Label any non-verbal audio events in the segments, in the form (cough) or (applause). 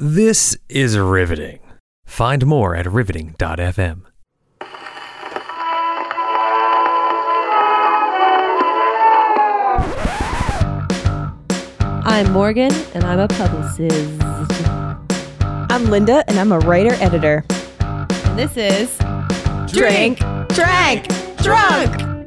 This is riveting. Find more at riveting.fm. I'm Morgan, and I'm a publicist. I'm Linda, and I'm a writer editor. And this is Drink, drank, drunk.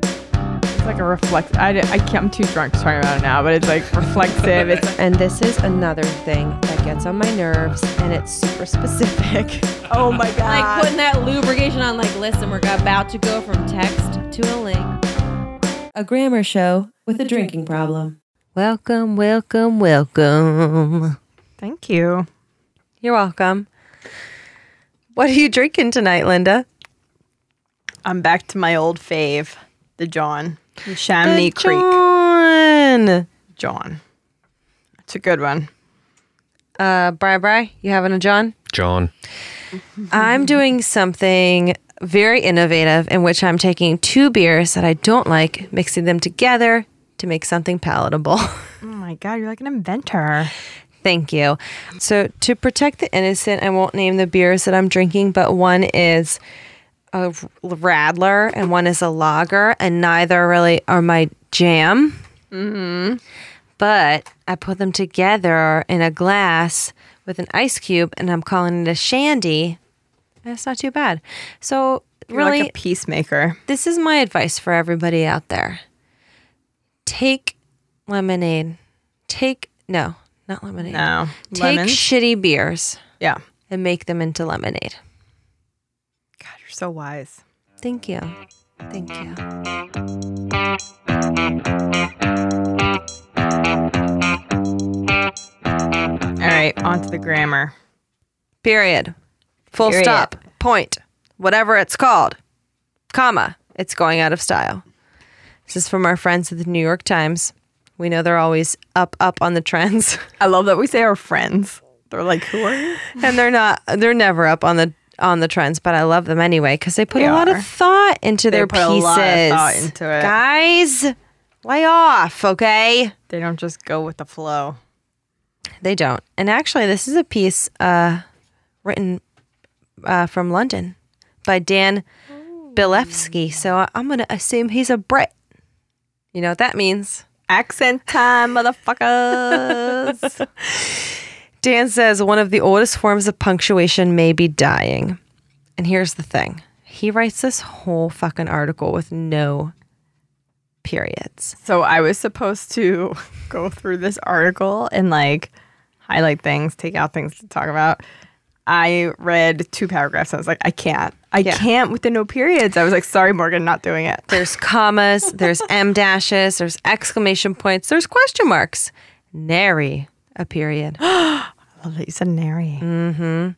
It's like a reflex. I, I can't, I'm too drunk to talk about it now, but it's like reflexive. (laughs) It's And this is another thing that gets on my nerves, and it's super (laughs) specific. Oh my god. like putting that lubrication on like listen we're about to go from text to a link A grammar show with a drinking problem. Welcome, welcome, welcome. thank you. You're welcome. What are you drinking tonight, Linda? I'm back to my old fave, the John, the Chamonix The Creek John. John. It's a good one. Uh, Bri Bri, you having a John? John. I'm doing something very innovative in which I'm taking two beers that I don't like, mixing them together to make something palatable. (laughs) Oh my god, you're like an inventor. Thank you. So, to protect the innocent, I won't name the beers that I'm drinking, but one is a Radler and one is a lager, and neither really are my jam. Mm-hmm. But I put them together in a glass with an ice cube, and I'm calling it a shandy. That's not too bad. So, You're really, like a peacemaker. this is my advice for everybody out there take lemonade. Take, no, not lemonade. No. Take Lemons? shitty beers yeah. and make them into lemonade. God, you're so wise. Thank you. Thank you. All right, on to the grammar. Period. Full Period. stop. Point. Whatever it's called. Comma. It's going out of style. This is from our friends at the New York Times. We know they're always up, up on the trends. (laughs) I love that we say our friends. They're like, who are you? and they're not they're never up on the on the trends but i love them anyway because they put They a lot are. of thought into They their put a pieces lot of thought into it. guys lay off okay They don't just go with the flow. They don't and actually this is a piece uh written uh from london by dan bilefsky so i'm gonna assume he's a brit you know what that means Accent time, motherfuckers. (laughs) Dan says one of the oldest forms of punctuation may be dying. And here's the thing he writes this whole fucking article with no periods. So I was supposed to (laughs) go through this article and like highlight things, take out things to talk about. I read two paragraphs. I was like, I can't. I Yeah. can't with the no periods. I was like, sorry, Morgan, not doing it. There's commas, there's (laughs) em dashes, there's exclamation points, there's question marks. Nary a period. (gasps) I love that you said nary. Mm-hmm.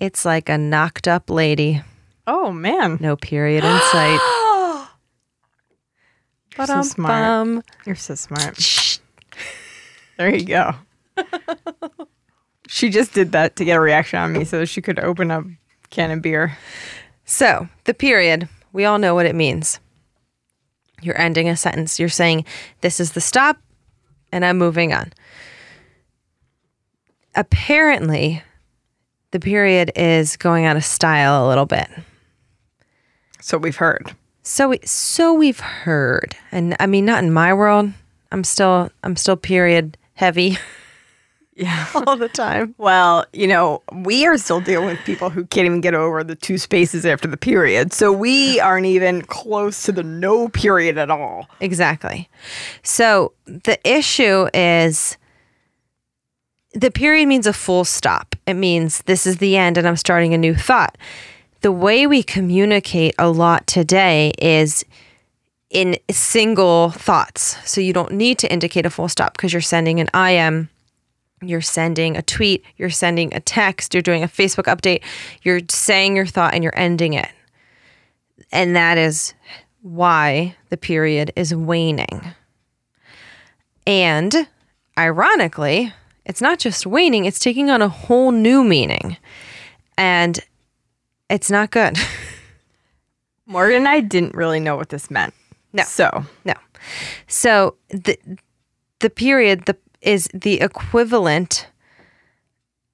It's like a knocked up lady. Oh man, No period in sight. (gasps) You're so smart. You're so smart. There you go. She just did that to get a reaction on me so she could open a can of beer. So, the period, we all know what it means. You're ending a sentence. You're saying, This is the stop, and I'm moving on. Apparently, the period is going out of style a little bit. So we've heard. So we, so we've heard, and I mean, not in my world. I'm still, I'm still period heavy (laughs) Yeah. (laughs) all the time. Well, you know, we are still dealing with people who can't even get over the two spaces after the period. So we aren't even close to the no period at all. Exactly. So the issue is the period means a full stop. It means this is the end and I'm starting a new thought. The way we communicate a lot today is in single thoughts. So you don't need to indicate a full stop because you're sending an IM, you're sending a tweet, you're sending a text, you're doing a Facebook update, you're saying your thought and you're ending it. And that is why the period is waning. And ironically, it's not just waning, it's taking on a whole new meaning. And it's not good. (laughs) Morgan and I didn't really know what this meant. No. So No. So the the period the is the equivalent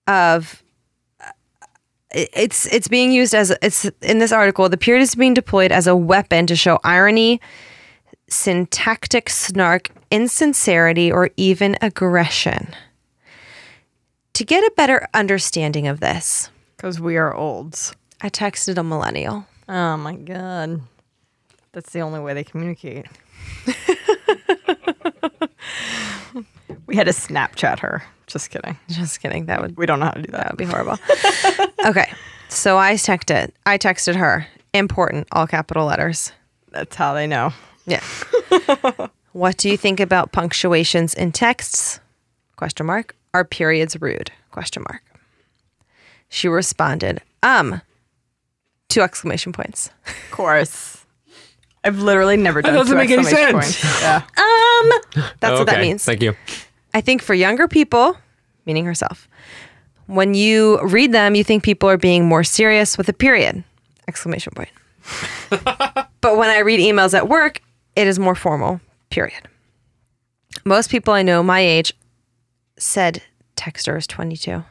of it's it's being used as it's in this article the period is being deployed as a weapon to show irony syntactic snark insincerity or even aggression to get a better understanding of this Because we are olds. i texted a millennial Oh my god. That's the only way they communicate. (laughs) we had to Snapchat her. Just kidding. just kidding that would We don't know how to do that that. would be horrible (laughs) okay so i texted it. i texted her important all capital letters That's how they know. Yeah. (laughs) what do you think about punctuations in texts? Question mark. Are periods rude? Question mark. She responded, um, two exclamation points. Of course. I've literally never done that doesn't two make any sense. points. Yeah. Um, that's what that means. Thank you. I think for younger people, meaning herself, when you read them, you think people are being more serious with a period. Exclamation point. (laughs) but when I read emails at work, it is more formal. Period. Most people I know my age said texter is 22.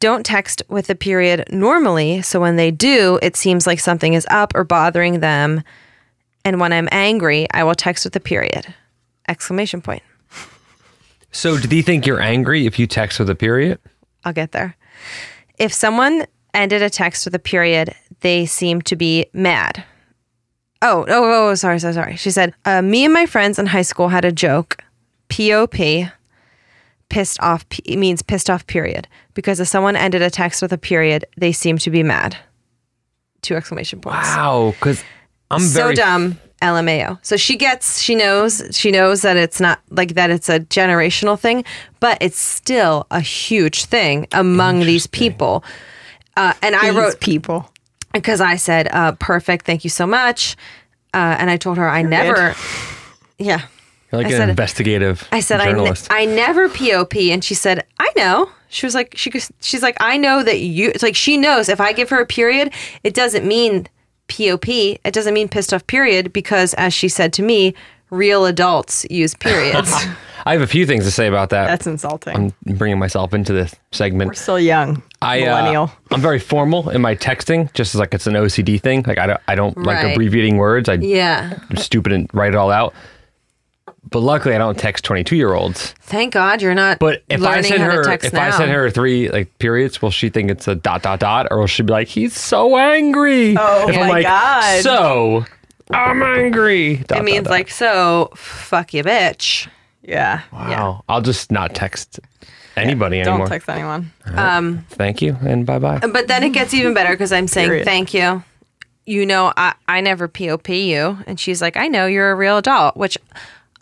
Don't text with a period normally, so when they do, it seems like something is up or bothering them. And when I'm angry, I will text with a period. Exclamation point. So, do you think you're angry if you text with a period? I'll get there. If someone ended a text with a period, they seem to be mad. Oh, oh, oh, sorry, sorry, sorry. She said, uh, Me and my friends in high school had a joke, POP, pissed off, p- means pissed off, period. Because if someone ended a text with a period, they seem to be mad. Two exclamation points. Wow, because I'm so very dumb. LMAO. So she gets, she knows, she knows that it's not like that it's a generational thing, but it's still a huge thing among these people. Uh, and I These wrote people. because I said, uh, perfect, thank you so much. Uh, and I told her I never, (laughs) yeah. You're like I an said- investigative I said, I, ne- I never POP. And she said, I know. She was like, she she's like, I know that you, it's like, she knows if I give her a period, it doesn't mean POP. It doesn't mean pissed off period because as she said to me, real adults use periods. (laughs) I have a few things to say about that. That's insulting. I'm bringing myself into this segment. We're still young. I, uh, Millennial. I'm very formal in my texting, just as like it's an OCD thing. Like I don't, I don't like abbreviating words. I, yeah. I'm stupid and write it all out. But luckily, I don't text 22 year olds. Thank God you're not But if I send her, if now. I send her three like periods, will she think it's a dot dot dot, or will she be like, "He's so angry"? Oh if I'm my like, God. So I'm angry. Dot, it means dot. like, so fuck you, bitch. Yeah. wow. I'll just not text anybody anymore. Don't anymore. text anyone. Um, Thank you and bye bye. But then it gets even better because I'm saying Period. thank you. You know, I, I never POP you. And she's like, I know you're a real adult, which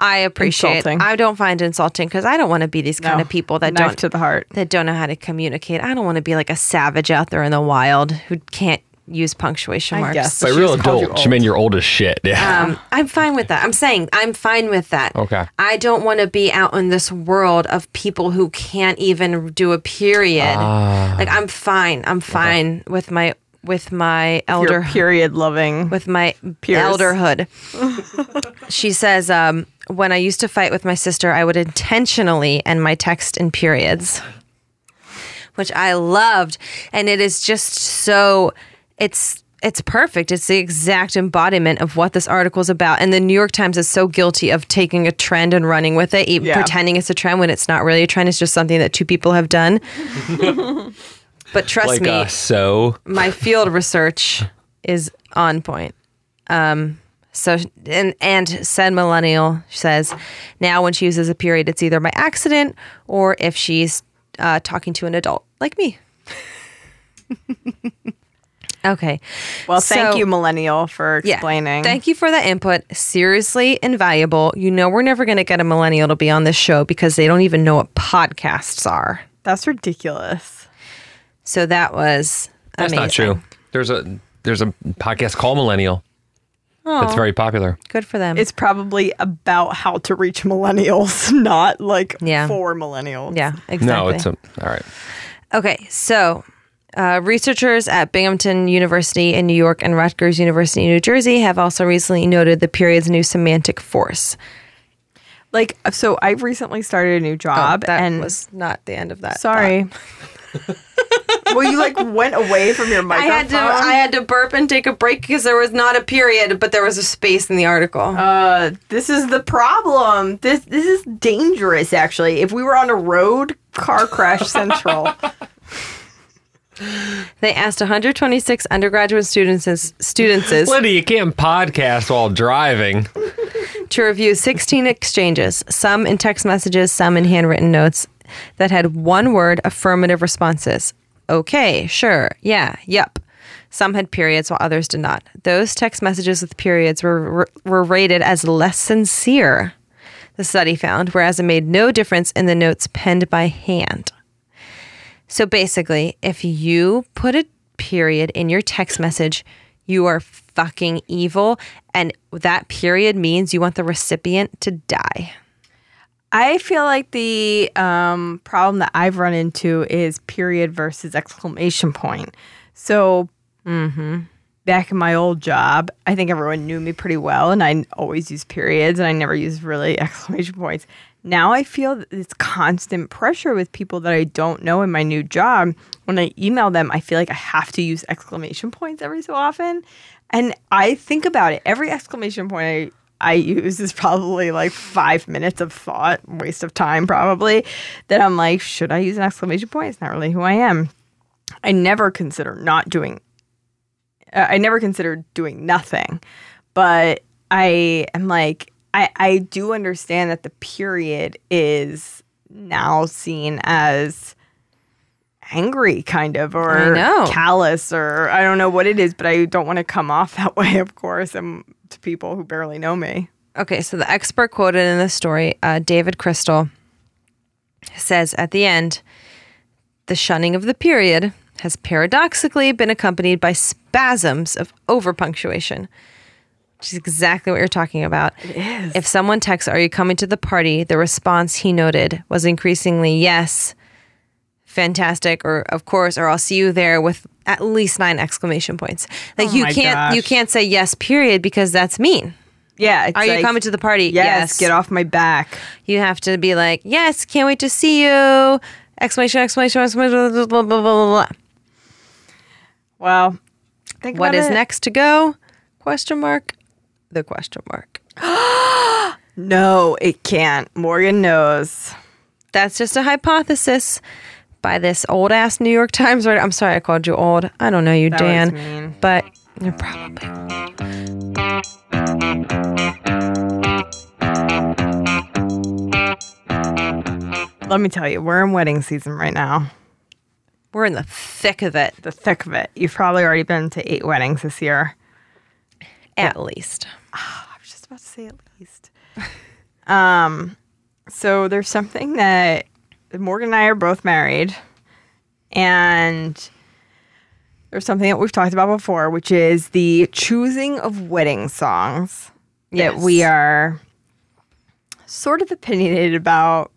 I appreciate. Insulting. I don't find insulting because I don't want to be these kind No. of people that Knife don't to the heart. that don't know how to communicate. I don't want to be like a savage out there in the wild who can't use punctuation I marks. guess. By She real just called you adult, she old. meant you're old as shit. Yeah. Um, (laughs) I'm fine with that. I'm saying I'm fine with that. Okay. I don't want to be out in this world of people who can't even do a period. Ah. like I'm fine. I'm fine with my with my elder period loving. with my Peers. elderhood. (laughs) she says, um, when I used to fight with my sister, I would intentionally end my text in periods, which I loved, and it is just so it's. It's perfect. It's the exact embodiment of what this article is about. And the New York Times is so guilty of taking a trend and running with it, even Yeah. pretending it's a trend when it's not really a trend. It's just something that two people have done. (laughs) but trust like me, uh, so. my field research is on point. Um, so and and said millennial says now when she uses a period, it's either by accident or if she's uh, talking to an adult like me. (laughs) okay. well, thank so- you, millennial, for Yeah. explaining. Thank you for that input. Seriously invaluable. You know we're never going to get a millennial to be on this show because they don't even know what podcasts are. That's ridiculous. So that was That's amazing. not true. There's a there's a podcast called Millennial. That's very popular. Good for them. It's probably about how to reach millennials, (laughs) not like Yeah. for millennials. yeah, exactly. No, it's a all right. Okay, so uh, researchers at Binghamton University in New York and Rutgers University in New Jersey have also recently noted the period's new semantic force. Like, so I've recently started a new Oh, job, that and was not the end of that. sorry. (laughs) well, you like went away from your I microphone. had to I had to burp and take a break because there was not a period, but there was a space in the article. Uh, this is the problem. This this is dangerous. Actually, if we were on a road, car crash central. (laughs) They asked 126 undergraduate students students (laughs) Linda, you can't podcast while driving. to review 16 exchanges, some in text messages, some in handwritten notes that had one word affirmative responses. Okay, sure, yeah, yep. Some had periods while others did not. Those text messages with periods were, were rated as less sincere, the study found, whereas it made no difference in the notes penned by hand. So basically, if you put a period in your text message, you are fucking evil. And that period means you want the recipient to die. I feel like the um, problem that I've run into is period versus exclamation point. So, back in my old job, I think everyone knew me pretty well, and I always use periods, and I never use really (laughs) exclamation points. Now I feel that it's constant pressure with people that I don't know in my new job. When I email them, I feel like I have to use exclamation points every so often. And I think about it. Every exclamation point I I use is probably like five minutes of thought, waste of time, probably. That I'm like, should I use an exclamation point? It's not really who I am. I never consider not doing. uh, I never consider doing nothing, but I am like, I I do understand that the period is now seen as angry kind of or callous or I don't know what it is, but I don't want to come off (laughs) that way, of course, and to people who barely know me. Okay, so the expert quoted in the story, uh, David Crystal, says at the end, the shunning of the period has paradoxically been accompanied by spasms of overpunctuation, which is exactly what you're talking about. It is. If someone texts, Are you coming to the party? the response he noted was increasingly yes, fantastic, or of course, or I'll see you there with at least nine exclamation points. Like Oh you can't you can't say yes, period, because that's mean. Yeah. It's Are you coming to the party? Yes, get off my back. You have to be like, yes, can't wait to see you. Exclamation, exclamation, exclamation, blah, blah, blah, blah, blah. Well, think What is it. next to go? Question mark. The question mark. (gasps) No, it can't. Morgan knows. That's just a hypothesis by this old ass New York Times writer. I'm sorry I called you old. I don't know you, That Dan. But you're probably. Let me tell you, we're in wedding season right now. We're in the thick of it, The thick of it. You've probably already been to eight weddings this year. at least. (sighs) I was just about to say at least. (laughs) um, so there's something that Morgan and I are both married, and there's something that we've talked about before, which is the choosing of wedding songs that we are sort of opinionated about.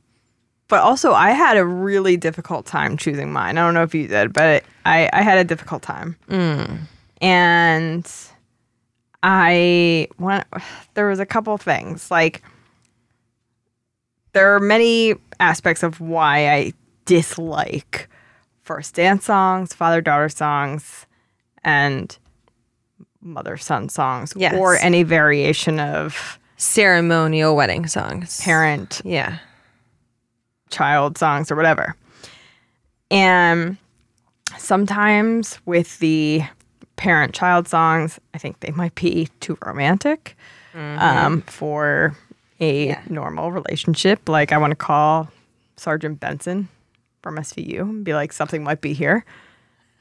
But also, I had a really difficult time choosing mine. I don't know if you did, but I, I had a difficult time. Mm. And I want (sighs) there was a couple things like there are many aspects of why I dislike first dance songs, father daughter songs, and mother son songs, Yes. or any variation of Ceremonial wedding songs. parent Yeah. child songs or whatever. And sometimes with the parent child songs, I think they might be too romantic um, for a normal relationship. Like, I want to call Sergeant Benson from SVU and be like, something might be here.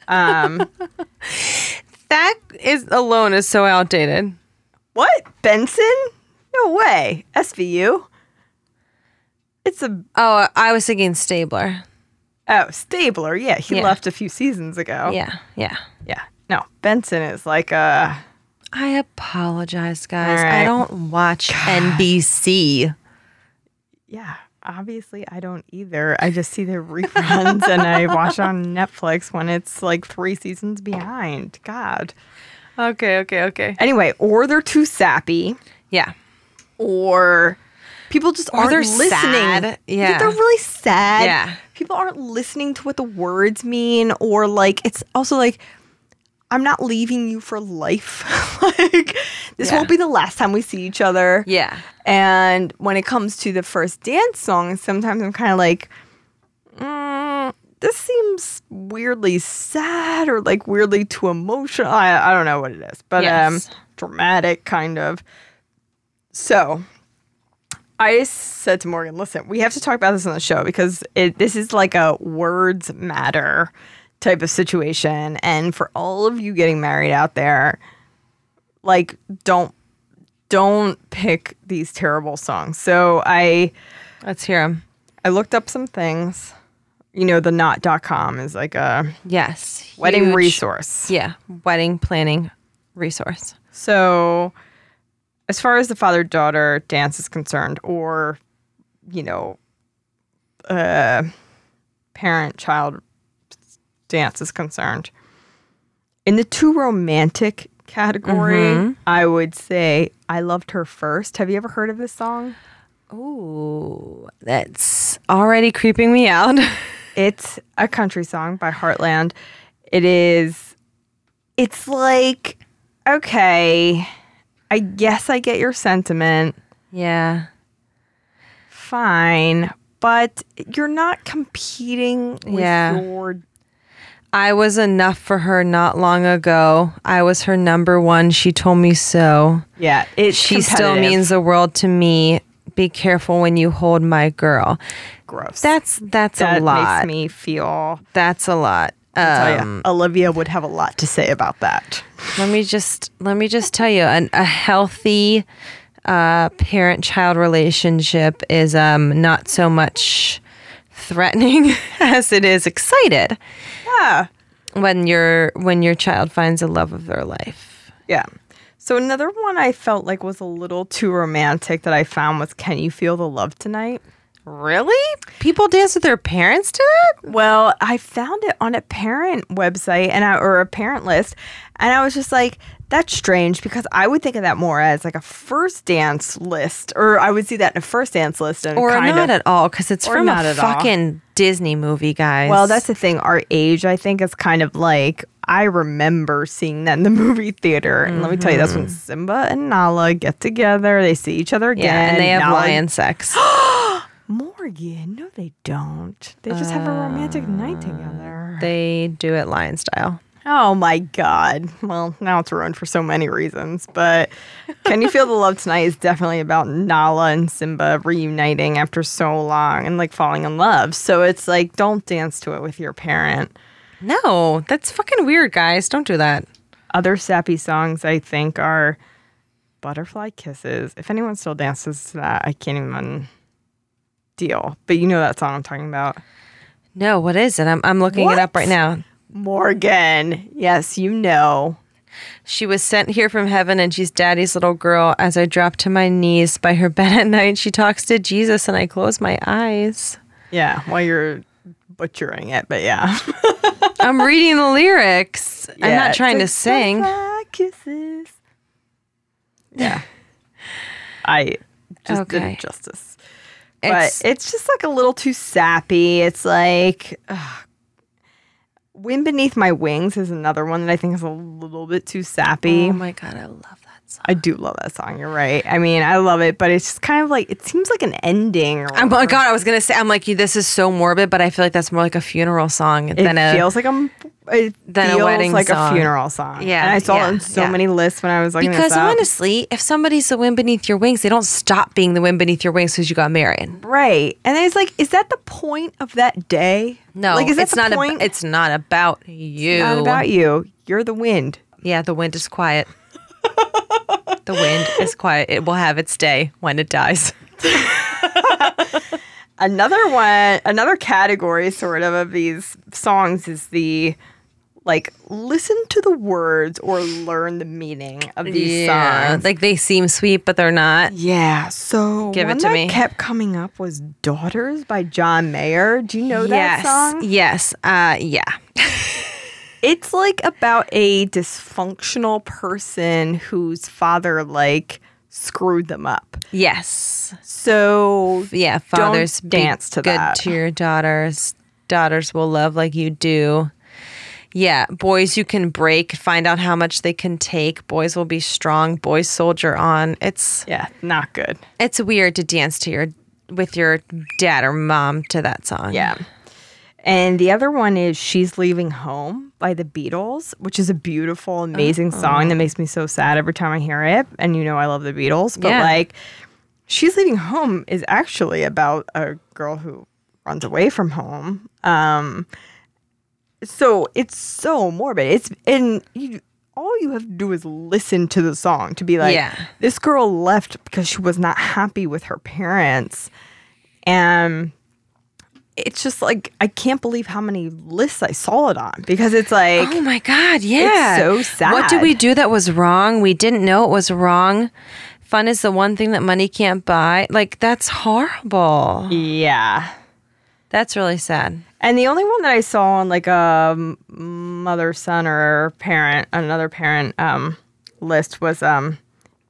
Um, (laughs) That is alone is so outdated. what? Benson? No way. SVU? It's a Oh, I was thinking Stabler. oh Stabler. Yeah, he Yeah. left a few seasons ago. Yeah, yeah. Yeah. No, Benson is like a I apologize, guys. All I don't watch NBC. yeah. Obviously, I don't either. I just see the reruns and I watch on (laughs) Netflix when it's like three seasons behind. God. Okay, okay, okay. Anyway, or they're too sappy, Yeah. or People just aren't they're listening. sad. Yeah. they're really sad. Yeah. people aren't listening to what the words mean, or like it's also like. I'm not leaving you for life. (laughs) like this Yeah. won't be the last time we see each other. Yeah. And when it comes to the first dance song, sometimes I'm kind of like, mm, this seems weirdly sad or like weirdly too emotional. I, I don't know what it is, but um, dramatic kind of. So I said to Morgan, listen, we have to talk about this on the show because it, this is like a words matter type of situation. And for all of you getting married out there, like, don't don't pick these terrible songs. So I Let's hear them. I looked up some things. You know, the knot.com is like a Yes. wedding Huge- resource. Yeah. Wedding planning resource. So, as far as the father daughter dance is concerned, or, you know, uh, parent child dance is concerned, in the too romantic category, mm-hmm. I would say I loved her first. Have you ever heard of this song? Ooh, that's already creeping me out. (laughs) It's a country song by Heartland. It is, it's like, okay, I guess I get your sentiment. yeah. Fine. But you're not competing with Yeah. your. I was enough for her not long ago. I was her number one. She told me so. Yeah, it, She still means the world to me. Be careful when you hold my girl. gross. That's that's that a lot. makes me feel. That's a lot. Um, Olivia would have a lot to say about that. let me just let me just tell you, an, a healthy uh, parent-child relationship is um, not so much threatening (laughs) as it is excited Yeah. when your when your child finds the love of their life. Yeah. So another one I felt like was a little too romantic that I found was "Can You Feel the Love Tonight." Really? People dance with their parents to that? Well, I found it on a parent website and I, or a parent list, and I was just like, "That's strange," because I would think of that more as like a first dance list, or I would see that in a first dance list, and Or not of. at all, because it's from not a at all. fucking Disney movie, guys. Well, that's the thing. Our age, I think, is kind of like I remember seeing that in the (laughs) movie theater, and let me tell you, that's when mm-hmm. Simba and Nala get together. They see each other again, yeah, and they have Nala- lion sex. (gasps) (gasps) Morgan, no, they don't. They just have a romantic night uh, together. they do it lion style. Oh my God. Well, now it's ruined for so many reasons. But Can You Feel the Love Tonight is definitely about Nala and Simba reuniting after so long and like falling in love. So it's like, don't dance to it with your parent. No, that's fucking weird, guys. Don't do that. Other sappy songs, I think, are Butterfly Kisses. If anyone still dances to that, I can't even deal. But you know that song I'm talking about. No, what is it? I'm I'm looking it up right now. Morgan. Yes, you know. She was sent here from heaven and she's daddy's little girl. As I drop to my knees by her (laughs) bed at night, she talks to Jesus and I close my eyes. Yeah, while you're butchering it, but yeah. (laughs) I'm reading the lyrics. I'm not trying to sing. Kisses. Yeah. (laughs) I just did Okay. it justice. But It's, it's, just like a little too sappy. It's like ugh. Wind Beneath My Wings is another one that I think is a little bit too sappy. oh my god, I love that song. I do love that song. You're right. I mean, I love it, but it's just kind of like it seems like an ending. Or Oh my god, I was gonna say I'm like this is so morbid, but I feel like that's more like a funeral song it than a feels like a it than a feels wedding like song. a funeral song. Yeah, and I saw yeah, it in so yeah. many lists when I was like because honestly, if somebody's the wind beneath your wings, they don't stop being the wind beneath your wings because you got married. Right. And it's like, is that the point of that day? No, Like, is that it's the not. point? Ab- it's not about you. It's not about you. You're the wind. Yeah, the wind is quiet. The wind is quiet. It will have its day when it dies. Another one, another category sort of of these songs is the like listen to the words or learn the meaning of these songs. like they seem sweet, but they're not. yeah. So Give it to that me. kept coming up was "Daughters" by John Mayer. Do you know that yes, song? yes, uh, yeah. (laughs) It's like about a dysfunctional person whose father like screwed them up. Yes. So Yeah, fathers dance to good that. to your daughters. Daughters will love like you do. Yeah, boys you can break, find out how much they can take. Boys will be strong. Boys soldier on. It's yeah, not good. it's weird to dance to your with your dad or mom to that song. Yeah. And the other one is She's Leaving Home by the Beatles, which is a beautiful, amazing song that makes me so sad every time I hear it. And you know I love the Beatles, but Yeah. like She's Leaving Home is actually about a girl who runs away from home. Um so it's so morbid. It's and you all you have to do is listen to the song to be like Yeah. this girl left because she was not happy with her parents. And it's just like I can't believe how many lists I saw it on because it's like Oh my god, yeah. so sad. What did we do that was wrong? We didn't know it was wrong. Fun is the one thing that money can't buy. Like that's horrible. yeah. That's really sad. And the only one that I saw on like a mother son or parent another parent um list was um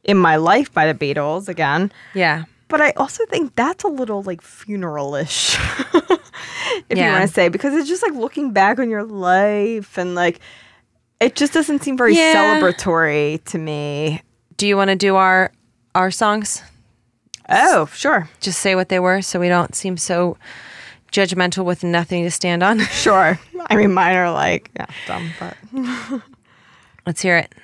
in my life by the Beatles again. Yeah. But I also think that's a little like funeralish, (laughs) if you want to say, because it's just like looking back on your life and like it just doesn't seem very Yeah. celebratory to me. Do you want to do our our songs? Oh, sure, Just say what they were so we don't seem so judgmental with nothing to stand on. (laughs) sure. I mean, mine are like yeah, dumb, but Let's hear it.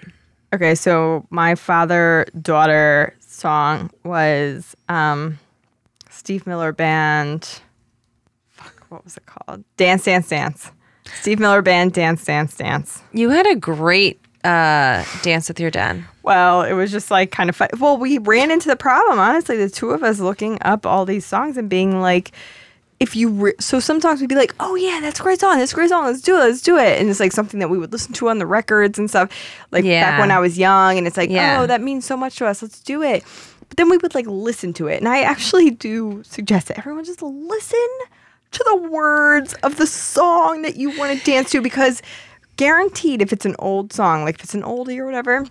okay. So my father daughter song was um, Steve Miller Band. Fuck, what was it called? Dance, dance, dance. Steve Miller Band, dance, dance, dance. You had a great uh, dance with your dad. Well, it was just like kind of fun. Well, we ran into the problem, honestly, the two of us looking up all these songs and being like, if you, re- so sometimes we'd be like, oh yeah, that's a great song, that's a great song, let's do it, let's do it. And it's like something that we would listen to on the records and stuff, like back when I was young. And it's like, Yeah. oh, that means so much to us, let's do it. But then we would like listen to it. And I actually do suggest that everyone just listen to the words of the song that you want to dance to because guaranteed if it's an old song, like if it's an oldie or whatever,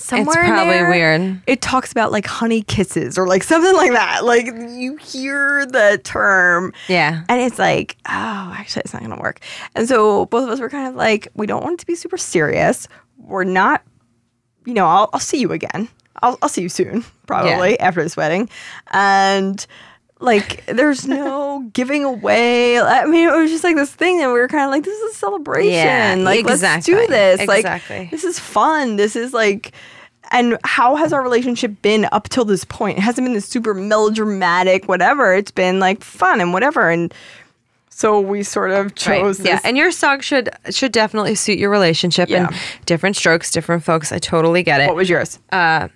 somewhere in probably there, weird. It talks about like honey kisses or like something like that. Like you hear the term Yeah. and it's like, oh, actually, it's not going to work. And so both of us were kind of like, we don't want it to be super serious. We're not, you know, I'll, I'll see you again. I'll, I'll see you soon, probably after this wedding. And like, there's no (laughs) giving away. I mean, it was just like this thing that we were kind of like, this is a celebration. Yeah, like, let's do this. Exactly. Like, this is fun. This is like, and how has our relationship been up till this point? It hasn't been this super melodramatic, whatever. It's been like fun and whatever. And so we sort of chose this. Yeah, and your song should should definitely suit your relationship Yeah. and different strokes, different folks. I totally get it. what was yours? uh,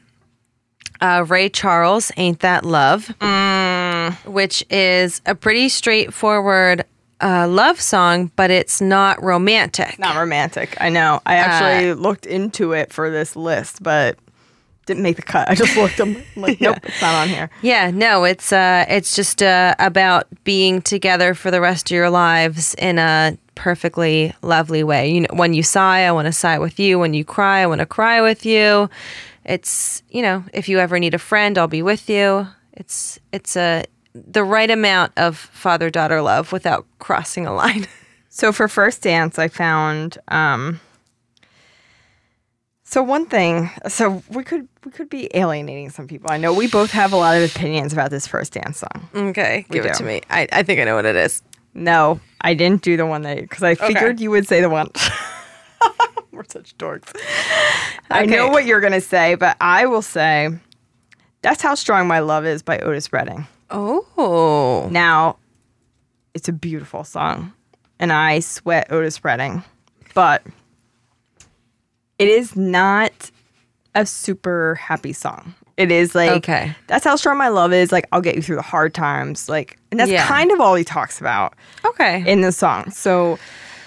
Ray Charles, Ain't That Love, Mm. which is a pretty straightforward uh, love song, but it's not romantic. Not romantic. I know. I actually looked into it for this list, but didn't make the cut. I just looked them like, (laughs) nope, it's not on here. Yeah, no, it's uh, it's just uh, about being together for the rest of your lives in a perfectly lovely way. You know, when you sigh, I want to sigh with you. When you cry, I want to cry with you. It's you know, if you ever need a friend, I'll be with you. It's it's a the right amount of father daughter love without crossing a line. (laughs) So for first dance, I found. um So one thing, so we could we could be alienating some people. I know we both have a lot of opinions about this first dance song. okay, give it to me. I, I think I know what it is. No, I didn't do the one that because I figured you would say the one. (laughs) Such dorks. (laughs) I know what you're gonna say, but I will say, "That's How Strong My Love Is" by Otis Redding. Oh, Now, it's a beautiful song, and I sweat Otis Redding, but it is not a super happy song. It is like Okay. that's how strong my love is. Like I'll get you through the hard times. Like, and that's Yeah. kind of all he talks about okay. in the song. So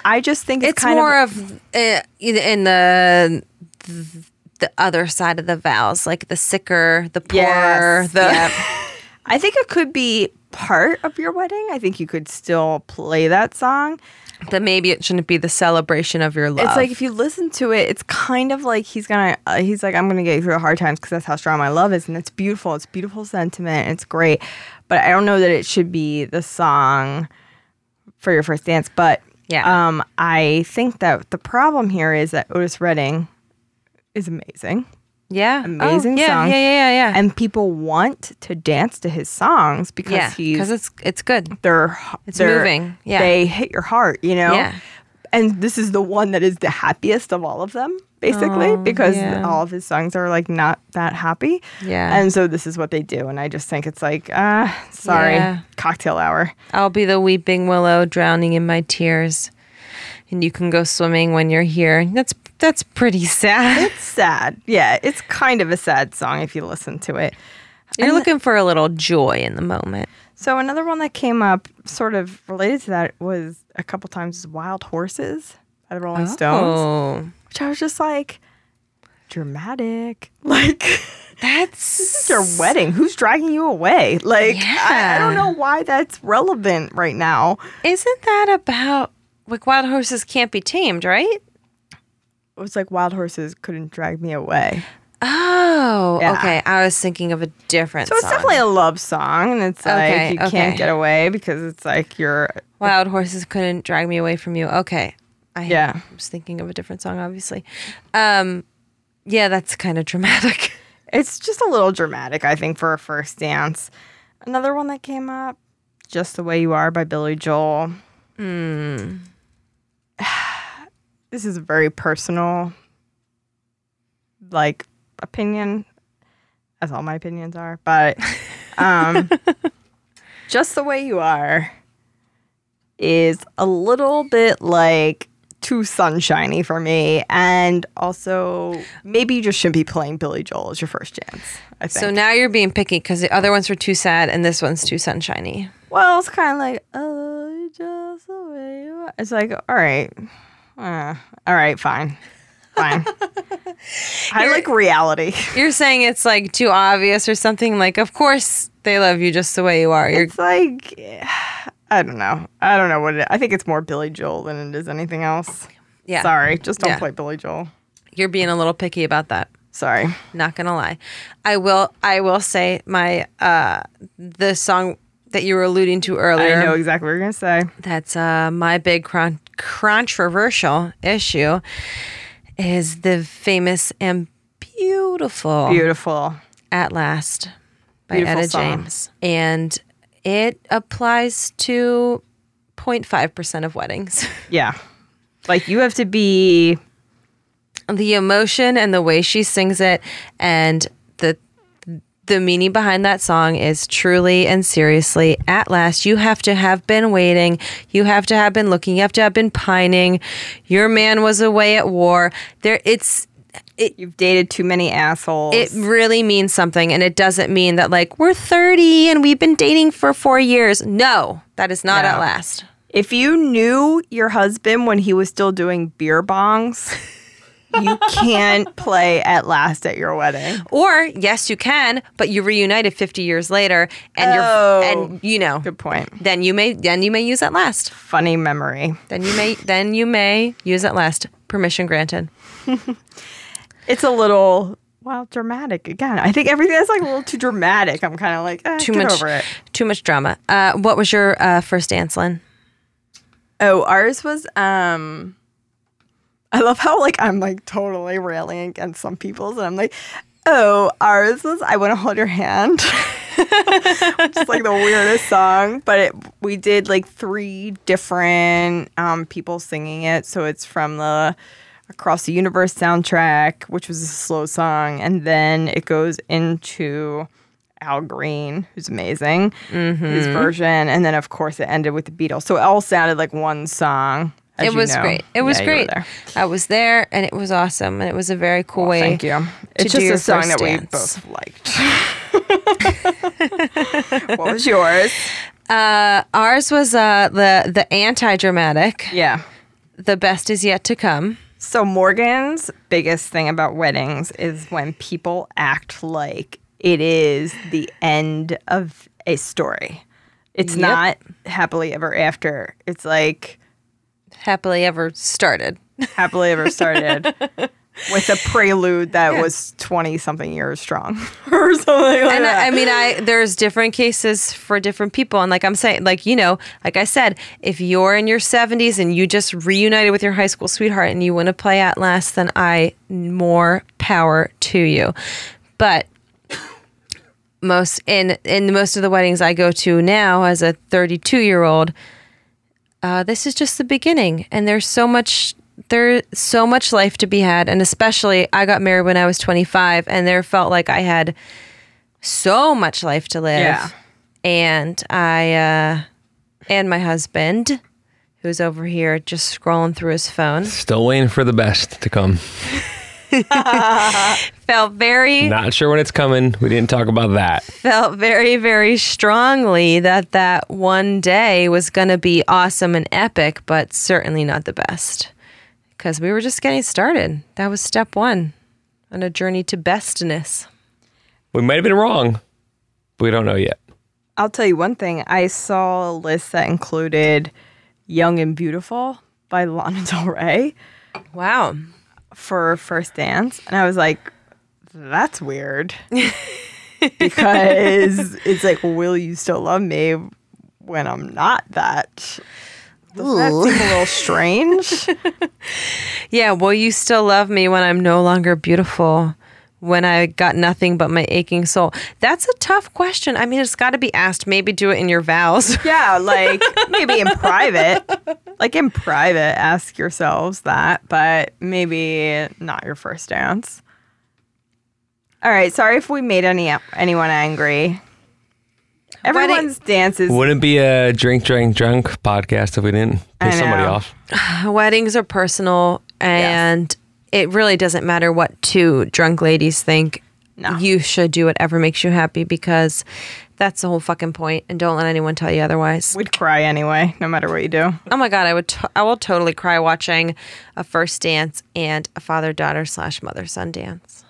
I just think it's, it's more of, of, uh, in the the other side of the vows, like the sicker, the poorer, Yes, the yep. (laughs) I think it could be part of your wedding. I think you could still play that song. that maybe it shouldn't be the celebration of your love. It's like if you listen to it, it's kind of like he's gonna. Uh, he's like, I'm gonna get you through the hard times because that's how strong my love is, and it's beautiful. It's beautiful sentiment. It's great, but I don't know that it should be the song for your first dance. But Yeah. um, I think that the problem here is that Otis Redding is amazing, yeah, amazing oh, yeah, song. Yeah, yeah, yeah, yeah. and people want to dance to his songs because yeah, he's because it's it's good. they're It's they're- moving, yeah. they hit your heart you know Yeah. And this is the one that is the happiest of all of them basically because Oh, yeah. all of his songs are like not that happy Yeah. and so this is what they do and i just think it's like ah sorry Yeah. cocktail hour I'll be the weeping willow, drowning in my tears, and you can go swimming when you're here. That's that's pretty sad. it's sad yeah it's kind of a sad song if you listen to it You're looking for a little joy in the moment. So another one that came up sort of related to that was a couple times wild horses by the rolling oh. stones Oh, which i was just like dramatic (laughs) like that's (laughs) It's your wedding. Who's dragging you away? Like, I, I don't know why that's relevant right now. Isn't that about like wild horses can't be tamed, right? It was like wild horses couldn't drag me away. Oh, Yeah. okay. I was thinking of a different. Song. So it's song. definitely a love song, and it's like you okay. can't get away because it's like you're. wild horses couldn't drag me away from you. Okay, I Yeah. was thinking of a different song, obviously. Um, yeah, that's kind of (laughs) dramatic. It's just a little dramatic, I think, for a first dance. Another one that came up, "Just the Way You Are" by Billy Joel. Hmm. (sighs) this is very personal, like opinion, as all my opinions are. But um, (laughs) just the way you are is a little bit like too sunshiny for me, and also maybe you just shouldn't be playing Billy Joel as your first chance. I think. So now you're being picky because the other ones were too sad and this one's too sunshiny. well, it's kind of like oh, just the way you are. It's like all right, uh, all right, fine, fine. (laughs) I like reality. (laughs) You're saying it's like too obvious or something. Like, of course they love you just the way you are. You're It's like I don't know. I don't know what it. I think it's more Billy Joel than it is anything else. yeah. Sorry, just don't Yeah. play Billy Joel. You're being a little picky about that. Sorry. Not gonna lie. I will. I will say my uh the song that you were alluding to earlier. I know exactly what you're gonna say. that's uh, my big con- controversial issue is the famous and beautiful Beautiful. At Last by Beautiful Etta song. James. And it applies to 0.5% of weddings. (laughs) Yeah. Like you have to be the emotion and the way she sings it and the meaning behind that song is truly and seriously at last you have to have been waiting. You have to have been looking. You have to have been pining. Your man was away at war. There it's you've dated too many assholes. it really means something and it doesn't mean that like we're 30 and we've been dating for 4 years. No that is not No. at last. If you knew your husband when he was still doing beer bongs, you can't (laughs) play at last at your wedding. or yes you can but you reunited 50 years later and Oh. you're and you know Good point. then you may then you may use at last Funny memory. then you may then you may use at last permission granted (laughs) It's a little well dramatic again. I think everything is like a little too dramatic. I'm kind of like eh, too get much over it. too much drama uh what was your uh first dance lynn Oh, ours was um I love how like I'm like totally railing against some people's and I'm like, oh, ours was I wanna hold your hand. Which is like the weirdest song. But it, we did like three different um people singing it. So it's from the Across the Universe soundtrack, which was a slow song, and then it goes into Al Green, who's amazing, his version, and then of course it ended with the Beatles. So it all sounded like one song. It was know. great it was Yeah, great i was there and it was awesome and it was a very cool way Thank you. It's do just a song that we both liked. (laughs) what was yours? uh ours was uh the the anti-dramatic Yeah. the best is yet to come So Morgan's biggest thing about weddings is when people act like it is the end of a story. It's Yep. not happily ever after. It's like happily ever started. (laughs) happily ever started with a prelude that was 20 something years strong (laughs) or something like And that. I, I mean, I there's different cases for different people, and like I'm saying, like you know, like I said, if you're in your 70s and you just reunited with your high school sweetheart and you want to play at last, then I more power to you. But most in in most of the weddings I go to now as a 32 year old, uh, this is just the beginning, and there's so much there's so much life to be had, and especially I got married when I was 25, and there felt like I had so much life to live. Yeah. And I uh and my husband who's over here just scrolling through his phone Still waiting for the best to come. (laughs) felt very Not sure when it's coming. We didn't talk about that. felt very very strongly that that one day was going to be awesome and epic but certainly not the best cuz we were just getting started. That was step 1 on a journey to bestness. We might have been wrong, but we don't know yet. I'll tell you one thing. I saw a list that included Young and Beautiful by Lana Del Rey Wow. For First Dance. And I was like, that's weird. (laughs) because it's like, will you still love me when I'm not that? Doesn't that seem a little strange? (laughs) Yeah, will you still love me when I'm no longer beautiful? When I got nothing but my aching soul? That's a tough question. I mean, it's got to be asked. Maybe do it in your vows. (laughs) yeah, like maybe in private. Like in private, ask yourselves that, but maybe not your first dance. All right, sorry if we made any anyone angry. Everyone's dances. Wouldn't be a drink, drink, drunk podcast if we didn't I piss somebody off. (sighs) Weddings are personal, and it really doesn't matter what two drunk ladies think. No. You should do whatever makes you happy because that's the whole fucking point, and don't let anyone tell you otherwise. We'd cry anyway, no matter what you do. Oh my god, I would. T- I will totally cry watching a first dance and a father daughter slash mother son dance.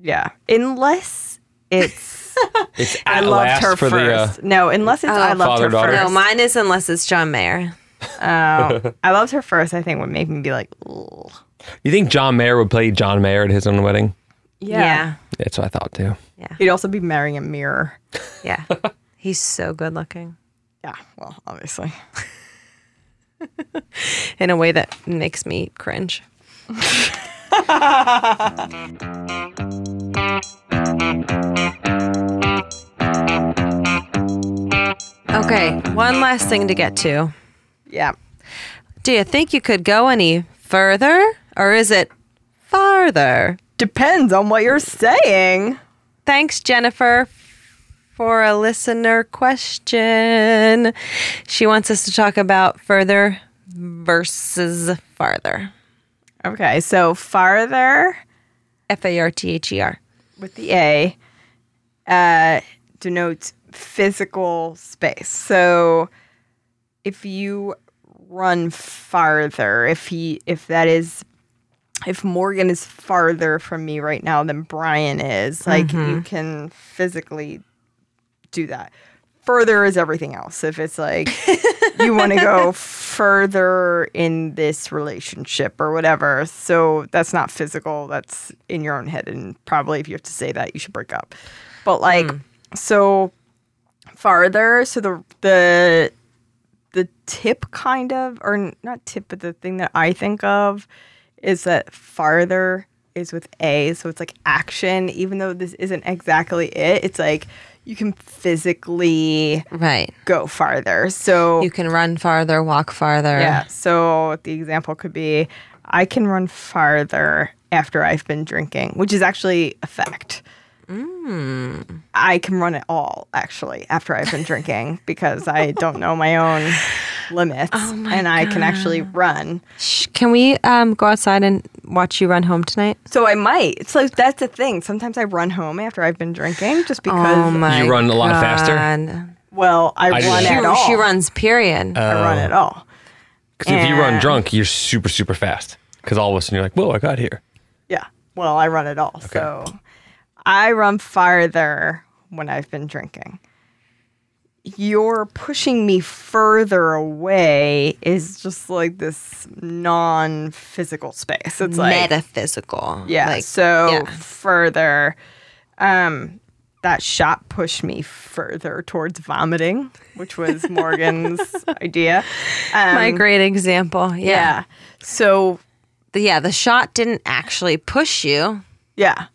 Yeah, unless it's (laughs) It's I loved her for first. the. Uh, no, unless it's I loved her Father-daughter. first. No, mine is unless it's John Mayer. Oh, (laughs) I loved her first. I think would make me be like, Ugh. You think John Mayer would play John Mayer at his own wedding? Yeah. That's what I thought too. Yeah. He'd also be marrying a mirror. (laughs) Yeah. He's so good looking Yeah, well, obviously. (laughs) in a way that makes me cringe. (laughs) okay, one last thing to get to. Yeah. Do you think you could go any further or is it farther? Depends on what you're saying. Thanks, Jennifer, for a listener question. She wants us to talk about further versus farther. Okay, so farther F A R T H E R. with the A uh, denotes physical space. So if you run farther, if he, if that is, if Morgan is farther from me right now than Brian is, like you mm-hmm. can physically do that. Further is everything else. If it's like you want to go (laughs) further in this relationship or whatever, so that's not physical. That's in your own head, and probably if you have to say that, you should break up. But hmm. like, so farther. So the the the tip kind of, or not tip, but the thing that I think of is that farther is with A. So it's like action, even though this isn't exactly it. It's like you can physically Right. go farther. So You can run farther, walk farther. yeah. So the example could be I can run farther after I've been drinking, which is actually a fact. I can run it all actually after I've been drinking (laughs) because I don't know my own limits and I can actually run. Shh, Can we um, go outside and watch you run home tonight? So I might. So that's the thing. Sometimes I run home after I've been drinking just because oh my You run a lot faster? Well, I, I run at She, all. she runs, period. I run at all. Because if you run drunk, you're super, super fast. Because all of a sudden you're like, whoa, I got here. Yeah. Well, I run it all. So I run farther when I've been drinking. you're pushing me further away is just like this non-physical space. It's like metaphysical. yeah. Like, so yeah. further, um, that shot pushed me further towards vomiting, which was (laughs) Morgan's idea. Um, my great example. yeah. Yeah. So The- yeah. The shot didn't actually push you, yeah.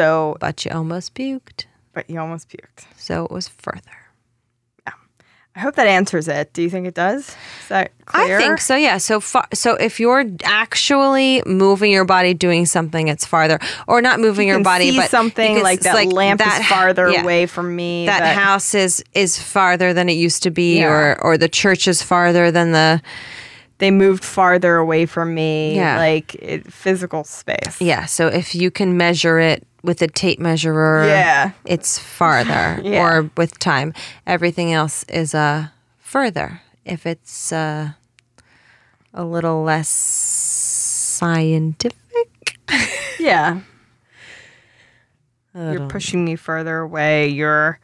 So, but you almost puked. but you almost puked. So it was further. Yeah. I hope that answers it. Do you think it does? Is that clear? I think so. Yeah. So far, so if you're actually moving your body, doing something, it's farther, or not moving You your body, but something you like that lamp that is farther yeah. away from me. That, house is is farther than it used to be, Yeah. or or the church is farther than the they moved farther away from me. Yeah. Like it, physical space. yeah. So if you can measure it with a tape measurer, Yeah. it's farther, (laughs) Yeah. or with time. Everything else is uh further. If it's uh a little less scientific. Yeah. You're pushing me further away. You're.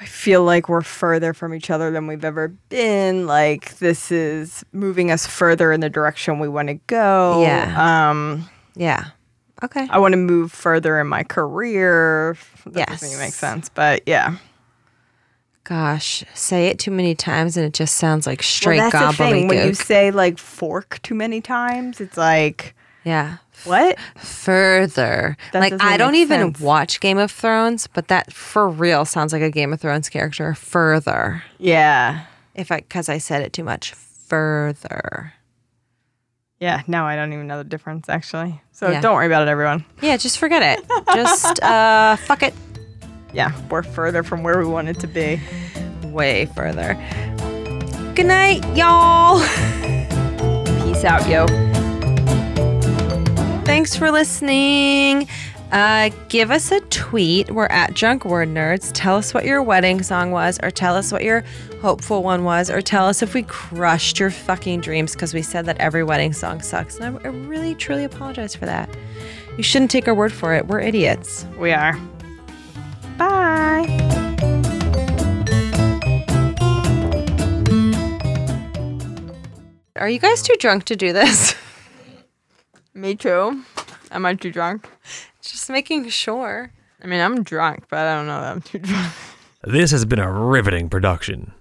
I feel like we're further from each other than we've ever been. Like this is moving us further in the direction we want to go. Yeah. Um. Yeah. Okay. I want to move further in my career. That doesn't even make sense, but yeah. Gosh, say it too many times and it just sounds like straight well, that's the thing. When you say like fork too many times, it's like Yeah. what? Further. That like doesn't I don't even sense. watch Game of Thrones, but that for real sounds like a Game of Thrones character. Further. Yeah. If I cuz I said it too much. Further. Yeah, now I don't even know the difference actually. So Yeah. don't worry about it, everyone. Yeah, just forget it. (laughs) just uh fuck it Yeah, we're further from where we wanted to be. way further. Good night, y'all. (laughs) Peace out, yo. Thanks for listening. Uh, give us a tweet. We're at Drunk Word Nerds. Tell us what your wedding song was, or tell us what your hopeful one was, or tell us if we crushed your fucking dreams because we said that every wedding song sucks. And I, I really, truly apologize for that. You shouldn't take our word for it. We're idiots. We are. Bye. Are you guys too drunk to do this? (laughs) Me too. Am I too drunk? Just making sure. I mean, I'm drunk, but I don't know that I'm too drunk. This has been a riveting production.